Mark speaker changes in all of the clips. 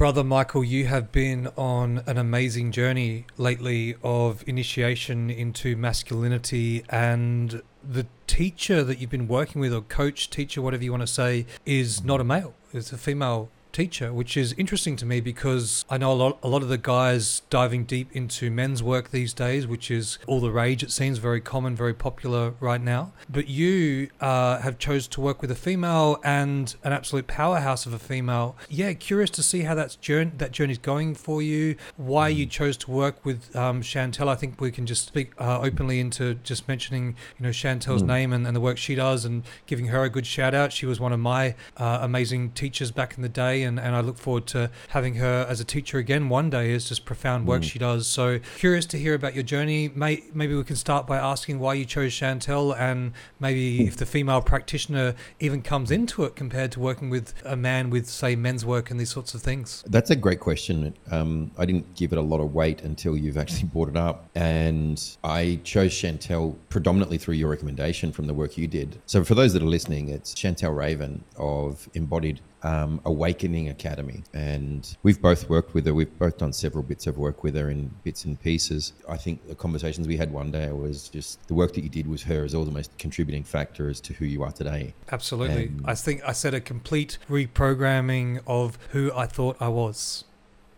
Speaker 1: Brother Michael, you have been on an amazing journey lately of initiation into masculinity and the teacher that you've been working with or coach teacher whatever you want to say is not a male it's a female teacher, which is interesting to me because I know a lot, a lot of the guys diving deep into men's work these days, which is all the rage. It seems very common, very popular right now. But you uh, have chose to work with a female and an absolute powerhouse of a female. Yeah, curious to see how that's journey that journey's going for you. Why you mm. chose to work with um, Chantelle? I think we can just speak uh, openly into just mentioning you know Chantelle's mm. name and, and, the work she does and giving her a good shout out. She was one of my uh, amazing teachers back in the day and, and I look forward to having her as a teacher again one day. It's just profound work mm. she does. So curious to hear about your journey. May, maybe we can start by asking why you chose Chantelle and maybe hmm. if the female practitioner even comes into it compared to working with a man with, say, men's work and these sorts of things.
Speaker 2: That's a great question. Um, I didn't give it a lot of weight until you've actually brought it up. And I chose Chantelle predominantly through your recommendation from the work you did. So for those that are listening, it's Chantelle Raven of Embodied um, Awakening Academy. And we've both worked with her. We've both done several bits of work with her in bits and pieces. I think the conversations we had one day was just the work that you did with her is all the most contributing factor as to who you are today.
Speaker 1: Absolutely. And I think I said a complete reprogramming of who I thought I was.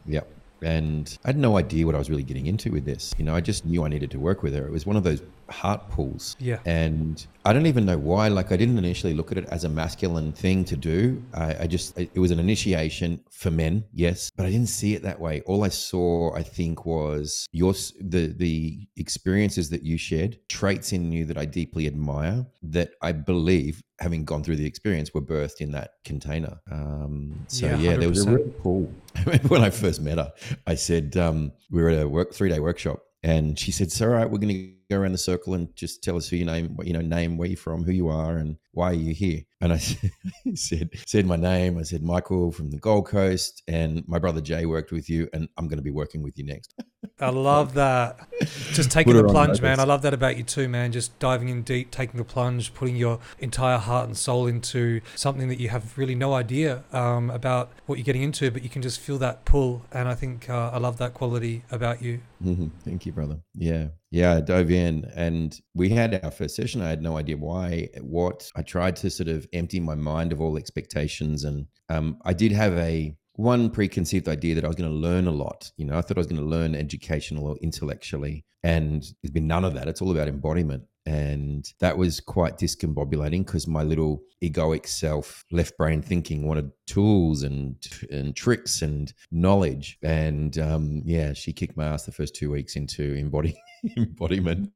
Speaker 2: Yep and I had no idea what I was really getting into with this. You know, I just knew I needed to work with her. It was one of those heart pulls.
Speaker 1: Yeah.
Speaker 2: And I don't even know why. Like, I didn't initially look at it as a masculine thing to do. I, I, just, it was an initiation for men, yes, but I didn't see it that way. All I saw, I think, was your the the experiences that you shared, traits in you that I deeply admire, that I believe, having gone through the experience, were birthed in that container. Um, so yeah, yeah there was a real pull. when I first met her, I said um, we were at a work three day workshop, and she said, "So, all right, we're going to." Go around the circle and just tell us who your name, what you know, name, where you're from, who you are, and why are you here? And I said, said my name. I said Michael from the Gold Coast, and my brother Jay worked with you, and I'm going to be working with you next.
Speaker 1: I love that. Just taking the plunge, man. I love that about you too, man. Just diving in deep, taking the plunge, putting your entire heart and soul into something that you have really no idea um, about what you're getting into, but you can just feel that pull. And I think uh, I love that quality about you.
Speaker 2: Mm-hmm. Thank you, brother. Yeah. Yeah. I dove in and we had our first session. I had no idea why, what. I tried to sort of empty my mind of all expectations. And um, I did have a one preconceived idea that I was going to learn a lot. You know, I thought I was going to learn educational or intellectually, and there's been none of that. It's all about embodiment. And that was quite discombobulating because my little egoic self, left brain thinking, wanted tools and and tricks and knowledge. And um, yeah, she kicked my ass the first two weeks into embody, embodiment.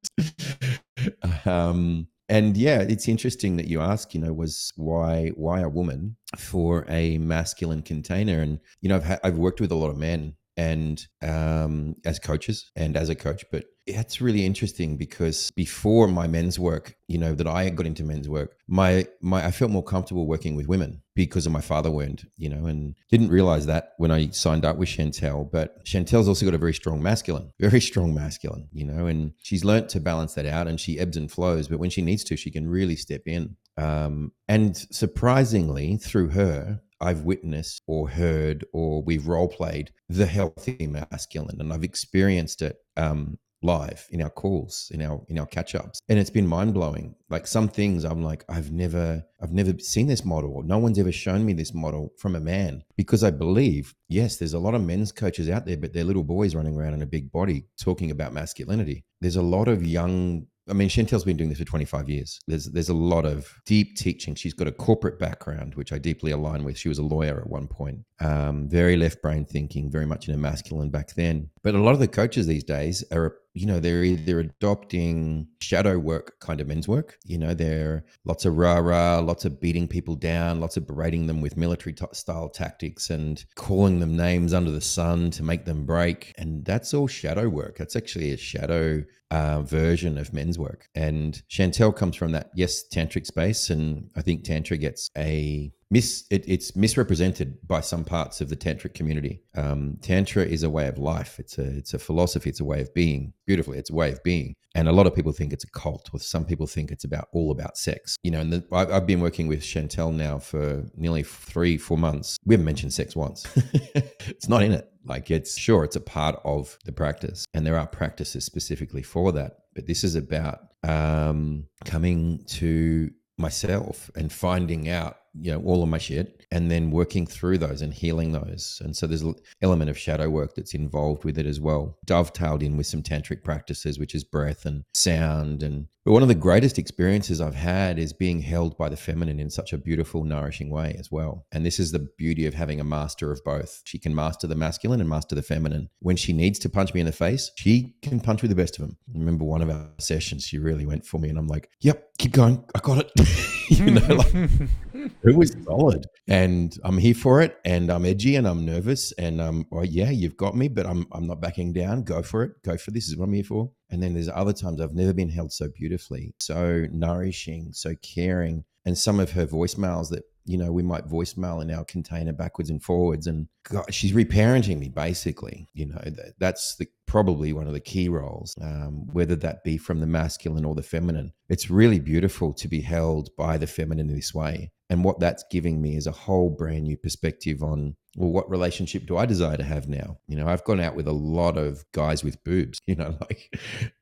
Speaker 2: um, and yeah, it's interesting that you ask, you know, was why why a woman for a masculine container? And you know, I've ha- I've worked with a lot of men and um, as coaches and as a coach, but that's really interesting because before my men's work, you know, that I got into men's work, my my I felt more comfortable working with women because of my father wound, you know, and didn't realize that when I signed up with Chantelle. But Chantelle's also got a very strong masculine, very strong masculine, you know, and she's learnt to balance that out and she ebbs and flows. But when she needs to, she can really step in. Um, and surprisingly, through her, I've witnessed or heard or we've role played the healthy masculine, and I've experienced it um, live in our calls in our in our catch ups and it's been mind blowing like some things i'm like i've never i've never seen this model no one's ever shown me this model from a man because i believe yes there's a lot of men's coaches out there but they're little boys running around in a big body talking about masculinity. There's a lot of young I mean, Chantelle's been doing this for 25 years. There's there's a lot of deep teaching. She's got a corporate background, which I deeply align with. She was a lawyer at one point. Um, very left brain thinking, very much in a masculine back then. But a lot of the coaches these days are, you know, they're either adopting shadow work kind of men's work. You know, they're lots of rah rah, lots of beating people down, lots of berating them with military t- style tactics and calling them names under the sun to make them break. And that's all shadow work. That's actually a shadow uh, version of men's work. And Chantelle comes from that, yes, tantric space. And I think Tantra gets a mis it, it's misrepresented by some parts of the tantric community. Um, Tantra is a way of life. It's a it's a philosophy. It's a way of being. Beautifully, it's a way of being. And a lot of people think it's a cult, or some people think it's about all about sex. You know, and the, I, I've been working with Chantelle now for nearly three, four months. We haven't mentioned sex once. it's not in it. Like it's sure it's a part of the practice, and there are practices specifically for that. But this is about um, coming to myself and finding out you know all of my shit and then working through those and healing those. And so there's an element of shadow work that's involved with it as well dovetailed in with some tantric practices which is breath and sound. And but one of the greatest experiences i've had is being held by the feminine in such a beautiful nourishing way as well. And this is the beauty of having a master of both. She can master the masculine and master the feminine. When she needs to punch me in the face she can punch with the best of them I remember one of our sessions she really went for me and i'm like yep keep going. I got it. You know like it was solid. And i'm here for it and i'm edgy and i'm nervous and um oh yeah you've got me but i'm i'm not backing down. Go for it. Go for this, this is what i'm here for. And then there's other times i've never been held so beautifully so nourishing so caring. And some of her voicemails that you know we might voicemail in our container backwards and forwards and God, she's reparenting me basically. You know that, that's the probably one of the key roles um, whether that be from the masculine or the feminine. It's really beautiful to be held by the feminine in this way and what that's giving me is a whole brand new perspective on well what relationship do i desire to have now? You know i've gone out with a lot of guys with boobs you know like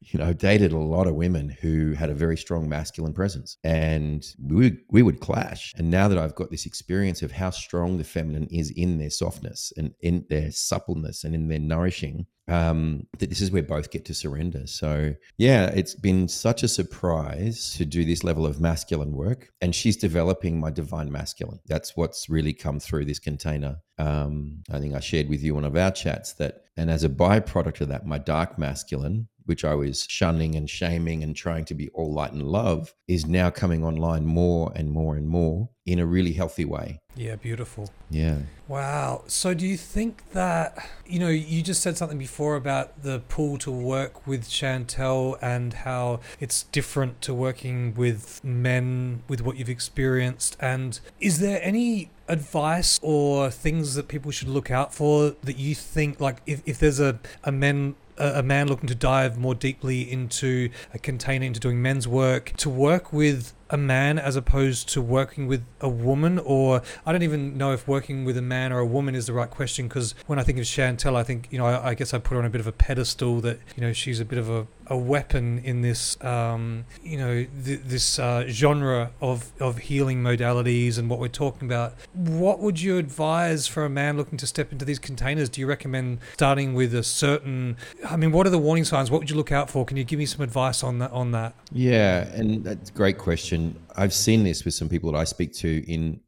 Speaker 2: you know dated a lot of women who had a very strong masculine presence. And we we would clash. And now that i've got this experience of how strong the feminine is in their softness and in their suppleness and in their nourishing um, that this is where both get to surrender. So, yeah, it's been such a surprise to do this level of masculine work. And she's developing my divine masculine. That's what's really come through this container. Um, I think I shared with you one of our chats that, and as a byproduct of that, my dark masculine, which I was shunning and shaming and trying to be all light and love, is now coming online more and more and more in a really healthy way.
Speaker 1: Yeah, beautiful.
Speaker 2: Yeah.
Speaker 1: Wow. So, do you think that, you know, you just said something before about the pull to work with Chantelle and how it's different to working with men with what you've experienced? And is there any advice or things that people should look out for that you think, like, if, if there's a, a men a, man looking to dive more deeply into a container, into doing men's work, to work with a man as opposed to working with a woman? Or I don't even know if working with a man or a woman is the right question because when I think of Chantelle I think you know I, I, guess I put her on a bit of a pedestal that you know she's a bit of a, a weapon in this um, you know th- this uh, genre of, of healing modalities and what we're talking about. What would you advise for a man looking to step into these containers? Do you recommend starting with a certain I mean what are the warning signs? What would you look out for? Can you give me some advice on that on that?
Speaker 2: Yeah and that's a great question I've seen this with some people that I speak to in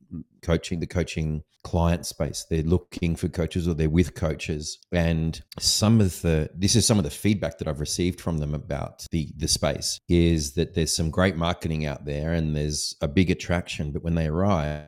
Speaker 2: coaching, the coaching client space. They're looking for coaches or they're with coaches. And some of the this is some of the feedback that I've received from them about the the space is that there's some great marketing out there and there's a big attraction, but when they arrive,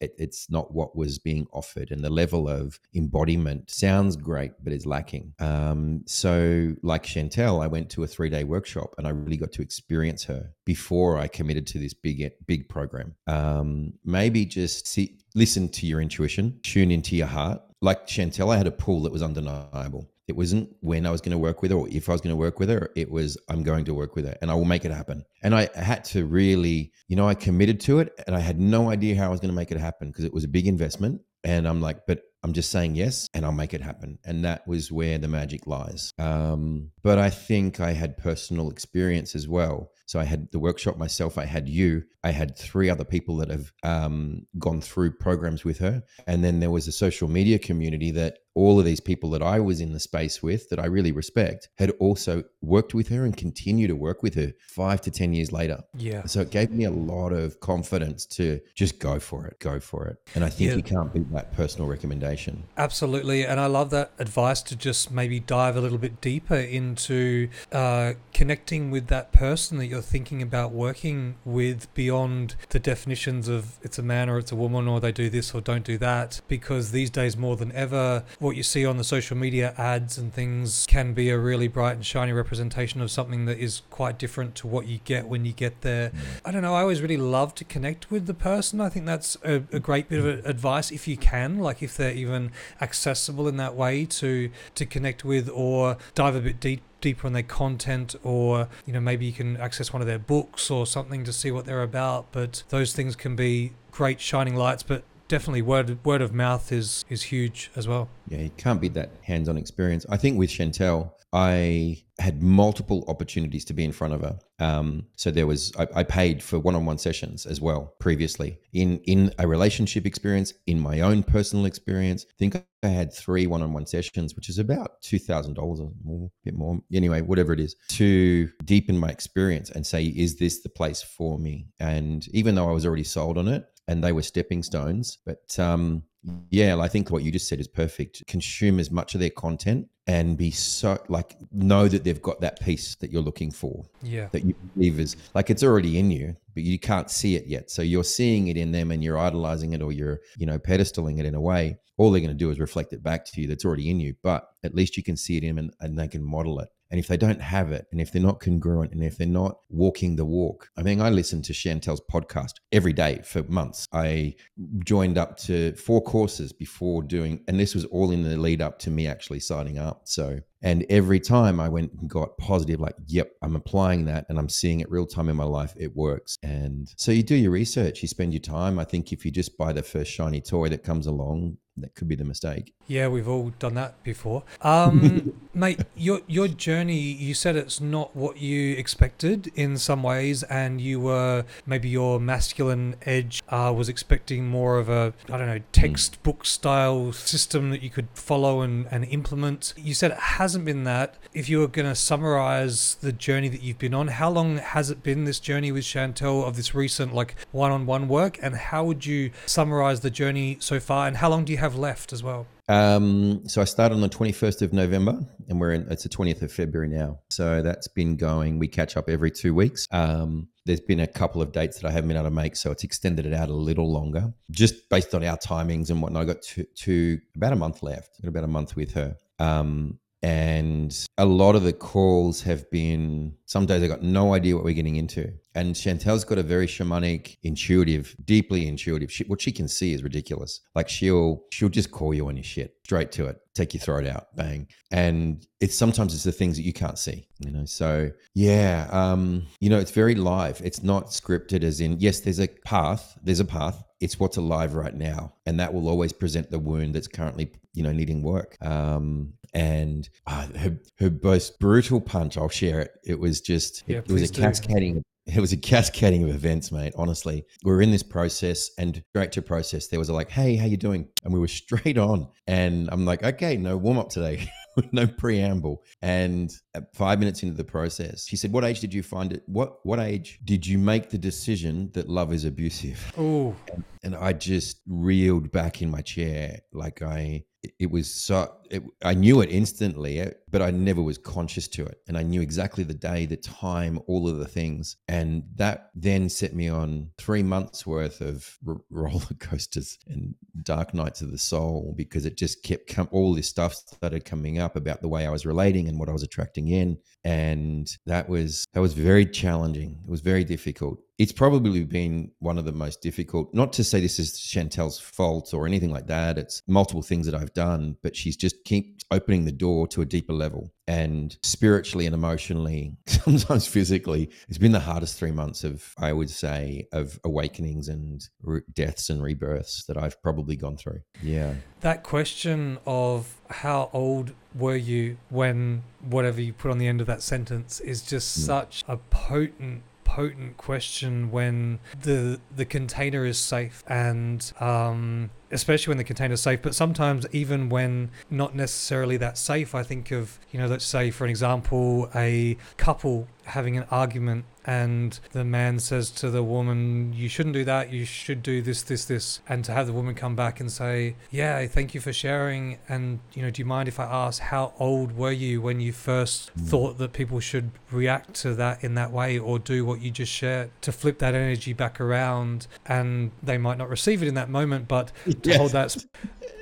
Speaker 2: it, it's not what was being offered, and the level of embodiment sounds great, but is lacking. Um, so, like Chantelle, I went to a three day workshop and I really got to experience her before I committed to this big big program. Um, maybe just see listen to your intuition, tune into your heart. Like Chantelle, I had a pull that was undeniable. It wasn't when I was going to work with her or if I was going to work with her. It was, I'm going to work with her and I will make it happen. And I had to really, you know, I committed to it and I had no idea how I was going to make it happen because it was a big investment. And I'm like, but I'm just saying yes and I'll make it happen. And that was where the magic lies. Um, but I think I had personal experience as well. So I had the workshop myself, I had you, I had three other people that have um, gone through programs with her. And then there was a social media community that all of these people that I was in the space with that I really respect had also worked with her and continue to work with her five to 10 years later.
Speaker 1: Yeah.
Speaker 2: So it gave me a lot of confidence to just go for it, go for it. And I think yeah. you can't beat that personal recommendation.
Speaker 1: Absolutely. And I love that advice to just maybe dive a little bit deeper into uh, connecting with that person that you're thinking about working with beyond the definitions of it's a man or it's a woman or they do this or don't do that. Because these days, more than ever, what you see on the social media ads and things can be a really bright and shiny representation of something that is quite different to what you get when you get there.
Speaker 2: Mm.
Speaker 1: I don't know. I always really love to connect with the person. I think that's a, a great bit of advice if you can, like if they're even accessible in that way to to connect with or dive a bit deep deeper on their content or you know maybe you can access one of their books or something to see what they're about but those things can be great shining lights but definitely word word of mouth is is huge as well
Speaker 2: Yeah, you can't beat that hands-on experience. I think with Chantelle, I had multiple opportunities to be in front of her. Um, so there was I, I paid for one-on-one sessions as well previously in in a relationship experience, in my own personal experience. I think I had three one-on-one sessions, which is about two thousand dollars or more, a bit more. Anyway, whatever it is, to deepen my experience and say, is this the place for me? And even though I was already sold on it, and they were stepping stones, but um, yeah, I think what you just said is perfect. Consume as much of their content and be so like know that they've got that piece that you're looking for
Speaker 1: yeah
Speaker 2: that you believe is like it's already in you, but you can't see it yet. So you're seeing it in them and you're idolizing it or you're, you know, pedestaling it in a way. All they're going to do is reflect it back to you that's already in you, but at least you can see it in them and, and they can model it. And if they don't have it, and if they're not congruent, and if they're not walking the walk, I mean, I listened to Chantelle's podcast every day for months. I joined up to four courses before doing, and this was all in the lead up to me actually signing up. So, and every time I went and got positive, like, yep, I'm applying that and I'm seeing it real time in my life. It works. And so you do your research, you spend your time. I think if you just buy the first shiny toy that comes along, that could be the mistake.
Speaker 1: Yeah, we've all done that before. Um, mate, your your journey, you said it's not what you expected in some ways, and you were maybe your masculine edge uh, was expecting more of a I don't know textbook style system that you could follow and, and implement. You said it hasn't been that. If you were going to summarize the journey that you've been on, how long has it been this journey with Chantelle of this recent like one-on-one work, and how would you summarize the journey so far, and how long do you have left as well?
Speaker 2: Um, so I started on the 21st of November and we're in, it's the 20th of February now. So that's been going, we catch up every two weeks. Um, there's been a couple of dates that I haven't been able to make, so it's extended it out a little longer, just based on our timings and whatnot. I got to, to about a month left, got about a month with her. Um, and a lot of the calls have been some days I got no idea what we're getting into. And Chantelle's got a very shamanic, intuitive, deeply intuitive. She, what she can see is ridiculous. Like she'll she'll just call you on your shit, straight to it, take your throat out, bang. And it's sometimes it's the things that you can't see, you know. So yeah, um, you know, it's very live. It's not scripted, as in yes, there's a path. There's a path. It's what's alive right now, and that will always present the wound that's currently, you know, needing work. Um, and uh, her her most brutal punch, I'll share it. It was just
Speaker 1: Yeah,
Speaker 2: it, it was a
Speaker 1: do.
Speaker 2: cascading it was a cascading of events, mate. Honestly, we were in this process, and straight to process, there was a like, "Hey, how you doing?" And we were straight on. And I'm like, "Okay, no warm up today, no preamble." And at five minutes into the process, she said, "What age did you find it? What what age did you make the decision that love is abusive?"
Speaker 1: Oh,
Speaker 2: and I just reeled back in my chair like I it was so it, I knew it instantly eh, but I never was conscious to it. And I knew exactly the day the time all of the things. And that then set me on 3 months worth of r- roller coasters and dark nights of the soul because it just kept com- all this stuff started coming up about the way I was relating and what I was attracting in. And that was that was very challenging. It was very difficult. It's probably been one of the most difficult not to say this is chantelle's fault or anything like that. It's multiple things that i've done but she's just keeps opening the door to a deeper level. And spiritually and emotionally sometimes physically it's been the hardest three months of i would say of awakenings and re- deaths and rebirths that i've probably gone through. Yeah.
Speaker 1: That question of how old were you when whatever you put on the end of that sentence is just
Speaker 2: Mm.
Speaker 1: such a potent potent question when the the container is safe and um especially when the container's safe but sometimes even when not necessarily that safe i think of you know let's say for an example a couple having an argument and the man says to the woman, You shouldn't do that, you should do this, this, this. And to have the woman come back and say, Yeah, thank you for sharing. And, you know, do you mind if I ask, how old were you when you first
Speaker 2: Mm.
Speaker 1: thought that people should react to that in that way or do what you just shared? To flip that energy back around and they might not receive it in that moment, but to hold that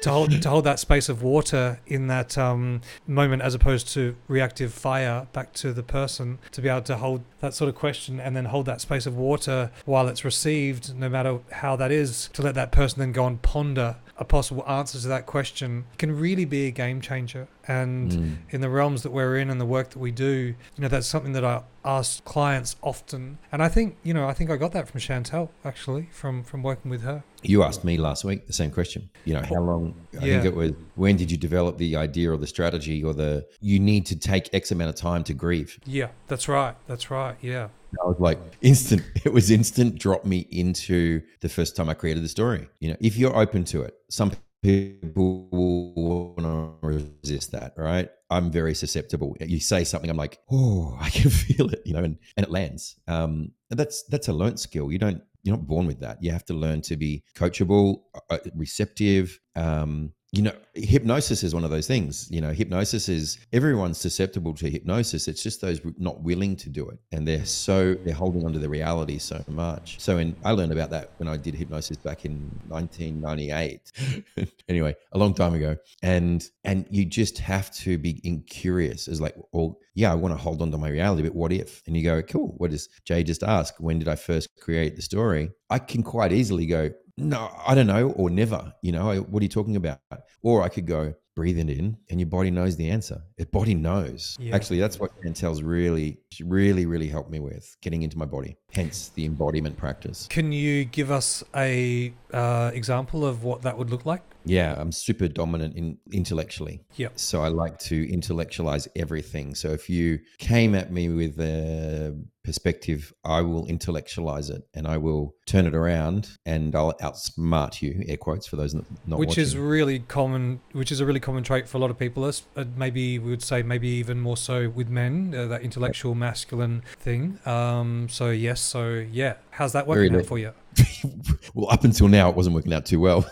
Speaker 1: to hold to hold that space of water in that um, moment as opposed to reactive fire back to the person to be able to hold that sort of question and then hold that space of water while it's received no matter how that is to let that person then go and ponder a possible answer to that question can really be a game changer and
Speaker 2: Mm.
Speaker 1: in the realms that we're in and the work that we do you know that's something that I ask clients often and I think you know I think I got that from Chantelle actually from from working with her
Speaker 2: You asked me last week the same question. You know, how long? I
Speaker 1: Yeah.
Speaker 2: think it was. When did you develop the idea or the strategy or the? You need to take X amount of time to grieve.
Speaker 1: yeah that's right that's right yeah
Speaker 2: I was like instant. It was instant. Drop me into the first time I created the story. You know, if you're open to it, some people want to resist that. Right? I'm very susceptible. You say something, I'm like, oh, I can feel it. You know, and and it lands. Um, and that's that's a learned skill. You don't. You're not born with that. You have to learn to be coachable, uh, receptive. Um, you know, hypnosis is one of those things. You know, hypnosis is everyone's susceptible to hypnosis. It's just those not willing to do it, and they're so they're holding onto the reality so much. So, and I learned about that when I did hypnosis back in 1998. anyway, a long time ago, and and you just have to be curious. Is like, well, yeah, I want to hold on to my reality, but what if? And you go, cool. What does Jay just ask? When did I first create the story? I can quite easily go, no, I don't know, or never. You know, I, what are you talking about? Or I could go, breathe it in, and your body knows the answer. Your body knows.
Speaker 1: Yeah.
Speaker 2: Actually, that's what Chantelle's really, really, really helped me with getting into my body. Hence the embodiment practice.
Speaker 1: Can you give us a uh, example of what that would look like?
Speaker 2: Yeah, I'm super dominant in intellectually.
Speaker 1: Yep.
Speaker 2: So I like to intellectualize everything. So if you came at me with a perspective, I will intellectualize it and I will turn it around and I'll outsmart you, air quotes for those not,
Speaker 1: which is really common which is a really common trait for a lot of people. Uh, maybe we would say maybe even more so with men uh, that intellectual masculine thing. Um so yes so yeah. How's that working out for you?
Speaker 2: Well, up until now, it wasn't working out too well.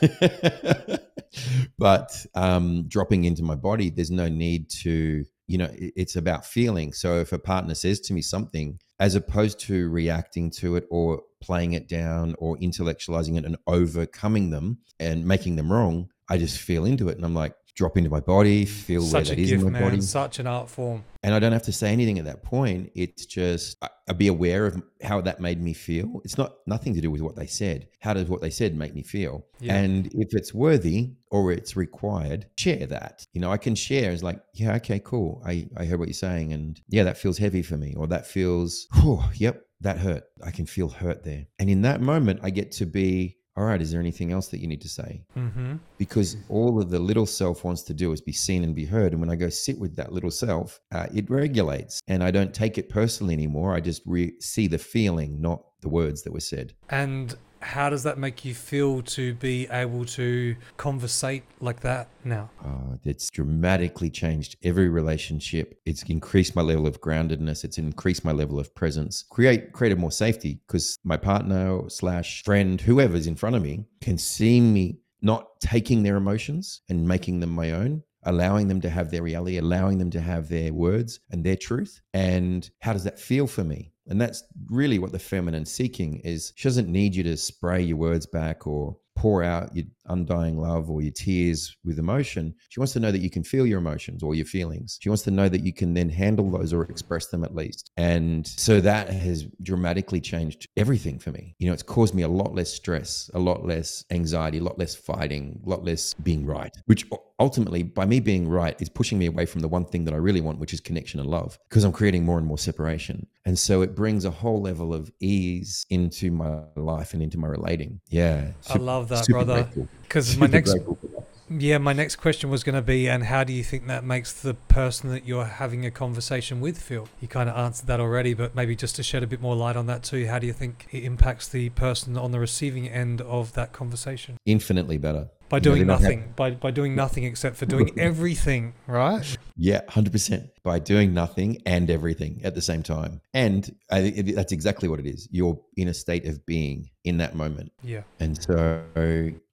Speaker 2: but um, dropping into my body, there's no need to, you know, it's about feeling. So if a partner says to me something, as opposed to reacting to it or playing it down or intellectualizing it and overcoming them and making them wrong, I just feel into it. And I'm like, drop into my body, feel
Speaker 1: such
Speaker 2: where that is in my
Speaker 1: man
Speaker 2: body
Speaker 1: such an art form
Speaker 2: and I don't have to say anything at that point. It's just I, I be aware of how that made me feel. It's not nothing to do with what they said. How does what they said make me feel?
Speaker 1: Yeah.
Speaker 2: And if it's worthy or it's required, share that. You know, I can share. It's like, yeah, okay, cool. I I heard what you're saying, and yeah, that feels heavy for me, or that feels, whew, yep, that hurt. I can feel hurt there. And in that moment, I get to be. All right, is there anything else that you need to say?
Speaker 1: mm-hmm.
Speaker 2: because all of the little self wants to do is be seen and be heard. And when I go sit with that little self, uh, it regulates and I don't take it personally anymore. I just re- see the feeling, not the words that were said.
Speaker 1: and how does that make you feel to be able to conversate like that now
Speaker 2: Uh, it's dramatically changed every relationship. It's increased my level of groundedness. It's increased my level of presence. Create created more safety because my partner slash friend, whoever's in front of me, can see me not taking their emotions and making them my own. Allowing them to have their reality, allowing them to have their words and their truth. And how does that feel for me? And that's really what the feminine seeking is. She doesn't need you to spray your words back or pour out your undying love or your tears with emotion. She wants to know that you can feel your emotions or your feelings. She wants to know that you can then handle those or express them at least. And so that has dramatically changed everything for me. You know, it's caused me a lot less stress, a lot less anxiety, a lot less fighting, a lot less being right, which ultimately, by me being right, is pushing me away from the one thing that I really want, which is connection and love, because I'm creating more and more separation. And so it brings a whole level of ease into my life and into my relating. Yeah.
Speaker 1: I love that, brother.
Speaker 2: grateful.
Speaker 1: Because my next
Speaker 2: grateful for that.
Speaker 1: Yeah, my next question was going to be, and how do you think that makes the person that you're having a conversation with feel? You kind of answered that already, but maybe just to shed a bit more light on that too. How do you think it impacts the person on the receiving end of that conversation?
Speaker 2: Infinitely better.
Speaker 1: By doing nothing, by, by doing nothing except for doing everything, right?
Speaker 2: Yeah, 100%. By doing nothing and everything at the same time. And I that's exactly what it is. You're in a state of being in that moment.
Speaker 1: Yeah.
Speaker 2: And so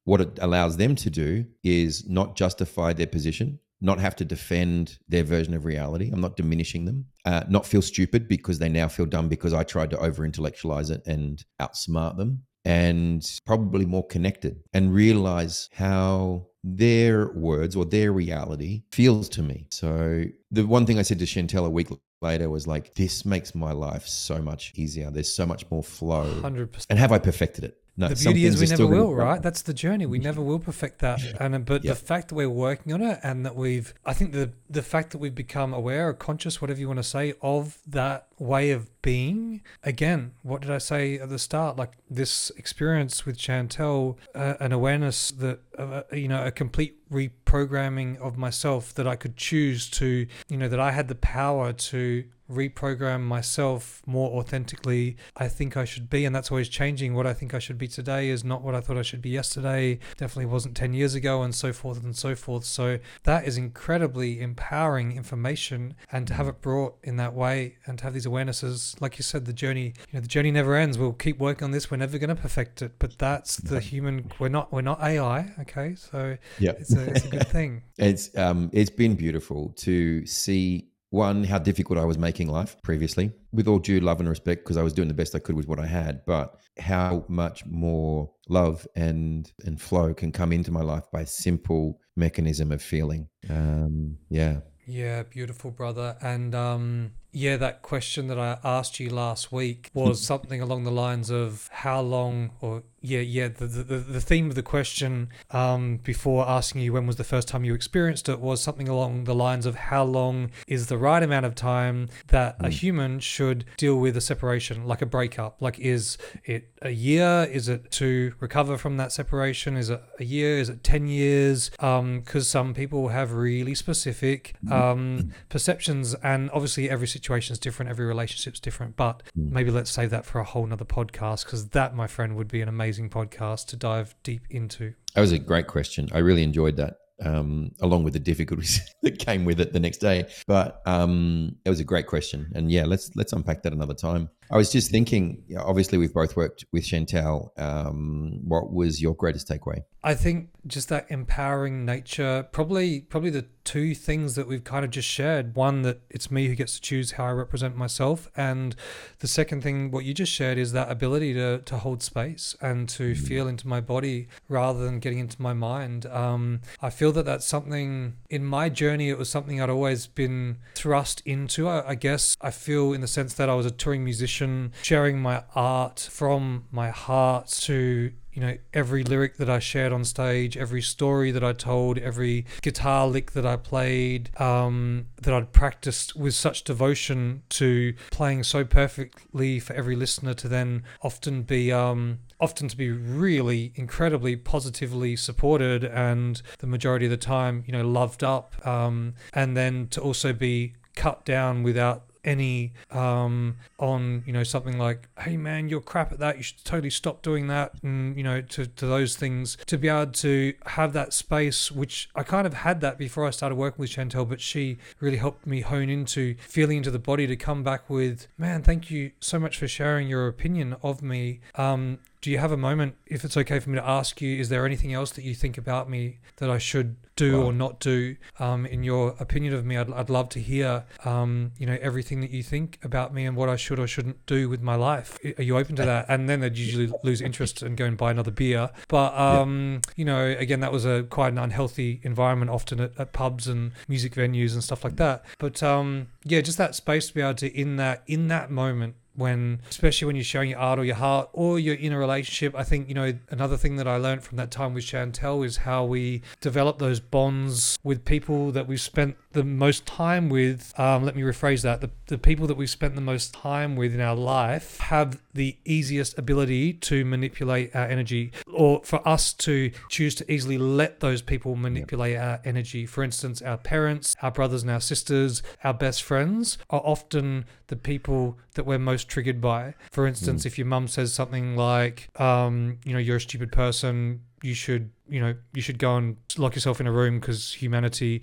Speaker 2: what it allows them to do is not justify their position, not have to defend their version of reality. I'm not diminishing them. Uh, not feel stupid because they now feel dumb because I tried to over intellectualize it and outsmart them. And probably more connected and realize how their words or their reality feels to me. So, the one thing I said to Chantelle a week later was like, This makes my life so much easier. There's so much more flow.
Speaker 1: 100%.
Speaker 2: And have I perfected it?
Speaker 1: No, the beauty is we never will, right? That's the journey. We never will perfect that. And uh, but yep. the fact that we're working on it and that we've I think the the fact that we've become aware or conscious, whatever you want to say, of that way of being. Again, what did I say at the start? Like this experience with Chantelle, uh, an awareness that uh, you know, a complete reprogramming of myself that I could choose to, you know, that I had the power to reprogram myself more authentically I think I should be. And that's always changing. What I think I should be today is not what I thought I should be yesterday. Definitely wasn't 10 years ago and so forth and so forth. So that is incredibly empowering information. And to have it brought in that way and to have these awarenesses like you said the journey you know the journey never ends. We'll keep working on this. We're never going to perfect it but that's the human we're not we're not AI okay? So
Speaker 2: yeah
Speaker 1: it's a, it's a good thing.
Speaker 2: It's um it's been beautiful to see one, how difficult I was making life previously, with all due love and respect, because I was doing the best I could with what I had, but how much more love and and flow can come into my life by simple mechanism of feeling. Um, yeah.
Speaker 1: Yeah, beautiful, brother. And um, yeah, that question that I asked you last week was something along the lines of how long, or yeah, yeah, the the, the theme of the question um, before asking you when was the first time you experienced it was something along the lines of how long is the right amount of time that a hmm. human should deal with a separation, like a breakup. Like, is it a year? Is it to recover from that separation? Is it a year? Is it ten years? Because um, some people have really specific hmm. um, perceptions, and obviously every situation situation is different, every relationship's different. But mm. maybe let's save that for a whole nother podcast because that, my friend, would be an amazing podcast to dive deep into.
Speaker 2: That was a great question. I really enjoyed that. Um, along with the difficulties that came with it the next day, but um, it was a great question, and yeah, let's let's unpack that another time. I was just thinking, obviously, we've both worked with Chantelle. Um, what was your greatest takeaway?
Speaker 1: I think just that empowering nature, probably, probably the two things that we've kind of just shared. One, that it's me who gets to choose how I represent myself. And the second thing, what you just shared, is that ability to, to hold space and to mm. feel into my body rather than getting into my mind. Um, I feel that that's something in my journey, it was something I'd always been thrust into. I, I guess I feel in the sense that I was a touring musician sharing my art from my heart to you know every lyric that I shared on stage, every story that I told, every guitar lick that I played, um, that I'd practiced with such devotion to playing so perfectly for every listener to then often be um, often to be really incredibly positively supported and the majority of the time you know loved up um, and then to also be cut down without any um, on you know something like hey man you're crap at that. You should totally stop doing that. And you know to, to those things. To be able to have that space which I kind of had that before I started working with Chantelle but she really helped me hone into feeling into the body to come back with man thank you so much for sharing your opinion of me. Um, do you have a moment, if it's okay for me to ask you, is there anything else that you think about me that I should do or not do? Um, in your opinion of me, I'd, I'd love to hear, um, you know, everything that you think about me and what I should or shouldn't do with my life. Are you open to that? And then they'd usually lose interest and go and buy another beer. But, um, yeah. you know, again, that was a quite an unhealthy environment often at, at pubs and music venues and stuff like that. But, um, yeah, just that space to be able to, in that, in that moment, when, especially when you're showing your art or your heart or you're in a relationship. I think, you know, another thing that I learned from that time with Chantelle is how we develop those bonds with people that we've spent the most time with. Um, let me rephrase that. The, the people that we've spent the most time with in our life have the easiest ability to manipulate our energy or for us to choose to easily let those people manipulate yep. our energy. For instance, our parents, our brothers and our sisters, our best friends are often the people that we're most triggered by. For instance, mm. if your mum says something like, um, you know, you're a stupid person, you should you know you should go and lock yourself in a room because humanity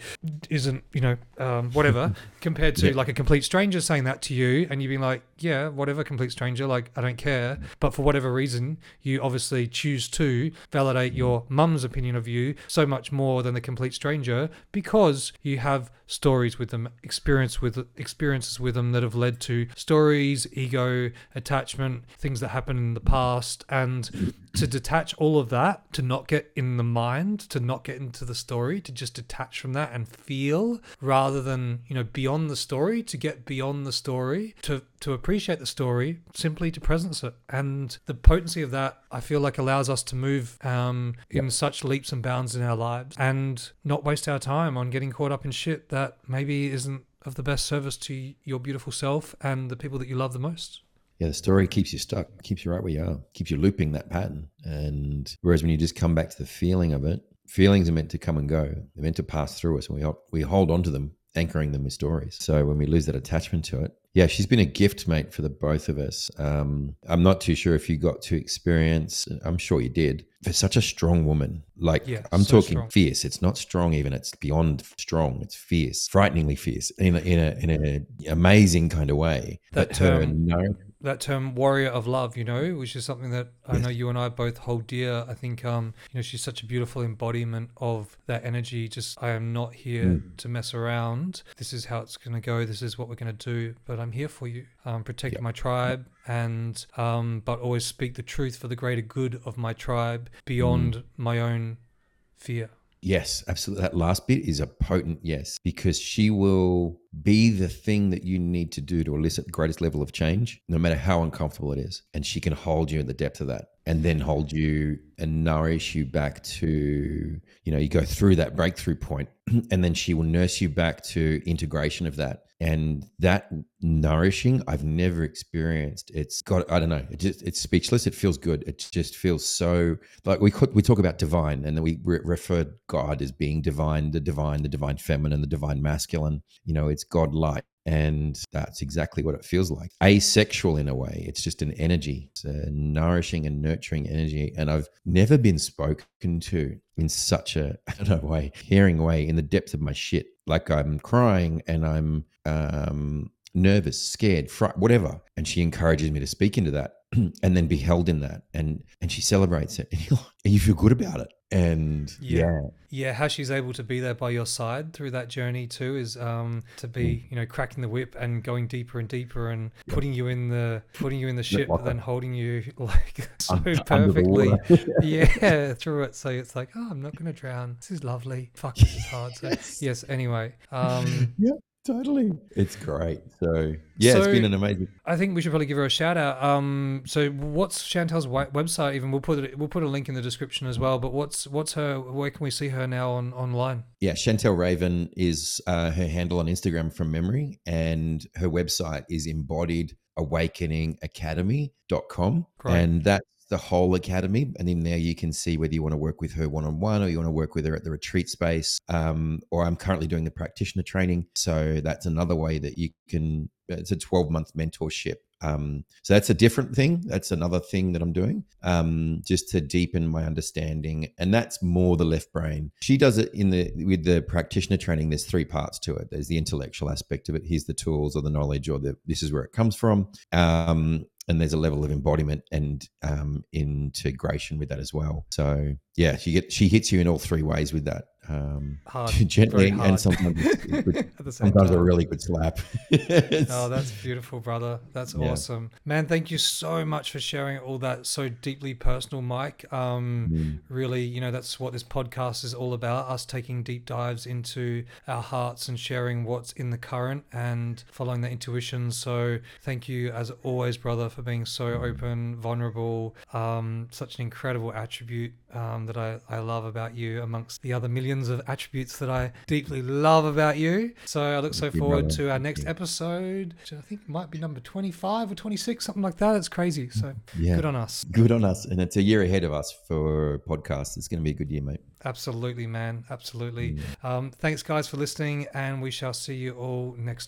Speaker 1: isn't you know um, whatever compared to yeah. like a complete stranger saying that to you and you being like yeah whatever complete stranger like i don't care but for whatever reason you obviously choose to validate your mum's opinion of you so much more than the complete stranger because you have stories with them experience with experiences with them that have led to stories ego attachment things that happened in the past and to detach all of that to not get in the mind to not get into the story to just detach from that and feel rather than you know beyond the story to get beyond the story to to appreciate the story simply to presence it. And the potency of that i feel like allows us to move um, in such leaps and bounds in our lives and not waste our time on getting caught up in shit that maybe isn't of the best service to your beautiful self and the people that you love the most
Speaker 2: yeah, the story keeps you stuck, keeps you right where you are, keeps you looping that pattern. And whereas when you just come back to the feeling of it, feelings are meant to come and go. They're meant to pass through us, and we we hold on to them, anchoring them with stories. So when we lose that attachment to it, yeah, she's been a gift, mate, for the both of us. Um, I'm not too sure if you got to experience. I'm sure you did. For such a strong woman, like yeah, I'm so talking strong. fierce. It's not strong even. It's beyond strong. It's fierce, frighteningly fierce, in a, in a in an amazing kind of way.
Speaker 1: That, that her um, no that term warrior of love you know which is something that i know you and i both hold dear. I think um you know she's such a beautiful embodiment of that energy just i am not here mm. to mess around. This is how it's going to go. This is what we're going to do but i'm here for you. Um protecting my tribe and um but always speak the truth for the greater good of my tribe beyond mm. my own fear
Speaker 2: Yes, absolutely. That last bit is a potent yes, because she will be the thing that you need to do to elicit the greatest level of change, no matter how uncomfortable it is. And she can hold you in the depth of that and then hold you and nourish you back to, you know, you go through that breakthrough point and then she will nurse you back to integration of that and that nourishing i've never experienced. It's got i don't know it just it's speechless. It feels good. It just feels so like we could we talk about divine and then we re- refer god as being divine the divine the divine feminine the divine masculine. You know it's god light and that's exactly what it feels like. Asexual in a way. It's just an energy. It's a nourishing and nurturing energy and i've never been spoken to in such a i don't know way hearing way in the depth of my shit like i'm crying and i'm um nervous scared whatever. And she encourages me to speak into that and then be held in that. And and she celebrates it. And you feel good about it and yeah. yeah.
Speaker 1: yeah how she's able to be there by your side through that journey too is um to be mm. you know cracking the whip and going deeper and deeper and yeah. putting you in the putting you in the ship but then holding you like so perfectly. yeah through it. So it's like oh i'm not gonna drown. This is lovely. Fuck this is hard. So yes, yes anyway um
Speaker 2: yeah totally. It's great. So yeah, so, it's been an amazing.
Speaker 1: I think we should probably give her a shout out. Um, so what's Chantelle's website? Even we'll put it. We'll put a link in the description as well. But what's what's her? Where can we see her now on online?
Speaker 2: Yeah, Chantelle Raven is uh, her handle on Instagram from memory, and her website is embodied awakening awakeningacademy.com Great. and that the whole academy. And in there, you can see whether you want to work with her one on one or you want to work with her at the retreat space. Um, or I'm currently doing the practitioner training. So that's another way that you can, it's a 12 month mentorship. Um, so that's a different thing. That's another thing that I'm doing um, just to deepen my understanding. And that's more the left brain. She does it in the, with the practitioner training, there's three parts to it. There's the intellectual aspect of it. Here's the tools or the knowledge or the, this is where it comes from. Um, and there's a level of embodiment and um, integration with that as well. So yeah, she get she hits you in all three ways with that. Um,
Speaker 1: Hard,
Speaker 2: gently,
Speaker 1: hard.
Speaker 2: and sometimes it's good,
Speaker 1: At the same
Speaker 2: sometimes a really good slap.
Speaker 1: Oh, that's beautiful, brother. That's
Speaker 2: Yeah.
Speaker 1: awesome. Man, thank you so much for sharing all that so deeply personal, Mike. Um,
Speaker 2: Mm.
Speaker 1: Really, you know, that's what this podcast is all about us taking deep dives into our hearts and sharing what's in the current and following that intuition. So, thank you, as always, brother, for being so open, vulnerable. Um, such an incredible attribute um, that I, I love about you, amongst the other millions of attributes that I deeply love about you. So, I look so forward to our next episode, which I think might be number 25 or 26, something like that. It's crazy. So,
Speaker 2: Yeah.
Speaker 1: good on us.
Speaker 2: Good on us. And it's a year ahead of us for podcasts. It's going to be a good year, mate.
Speaker 1: Absolutely, man. Absolutely. Um, thanks, guys, for listening, and we shall see you all next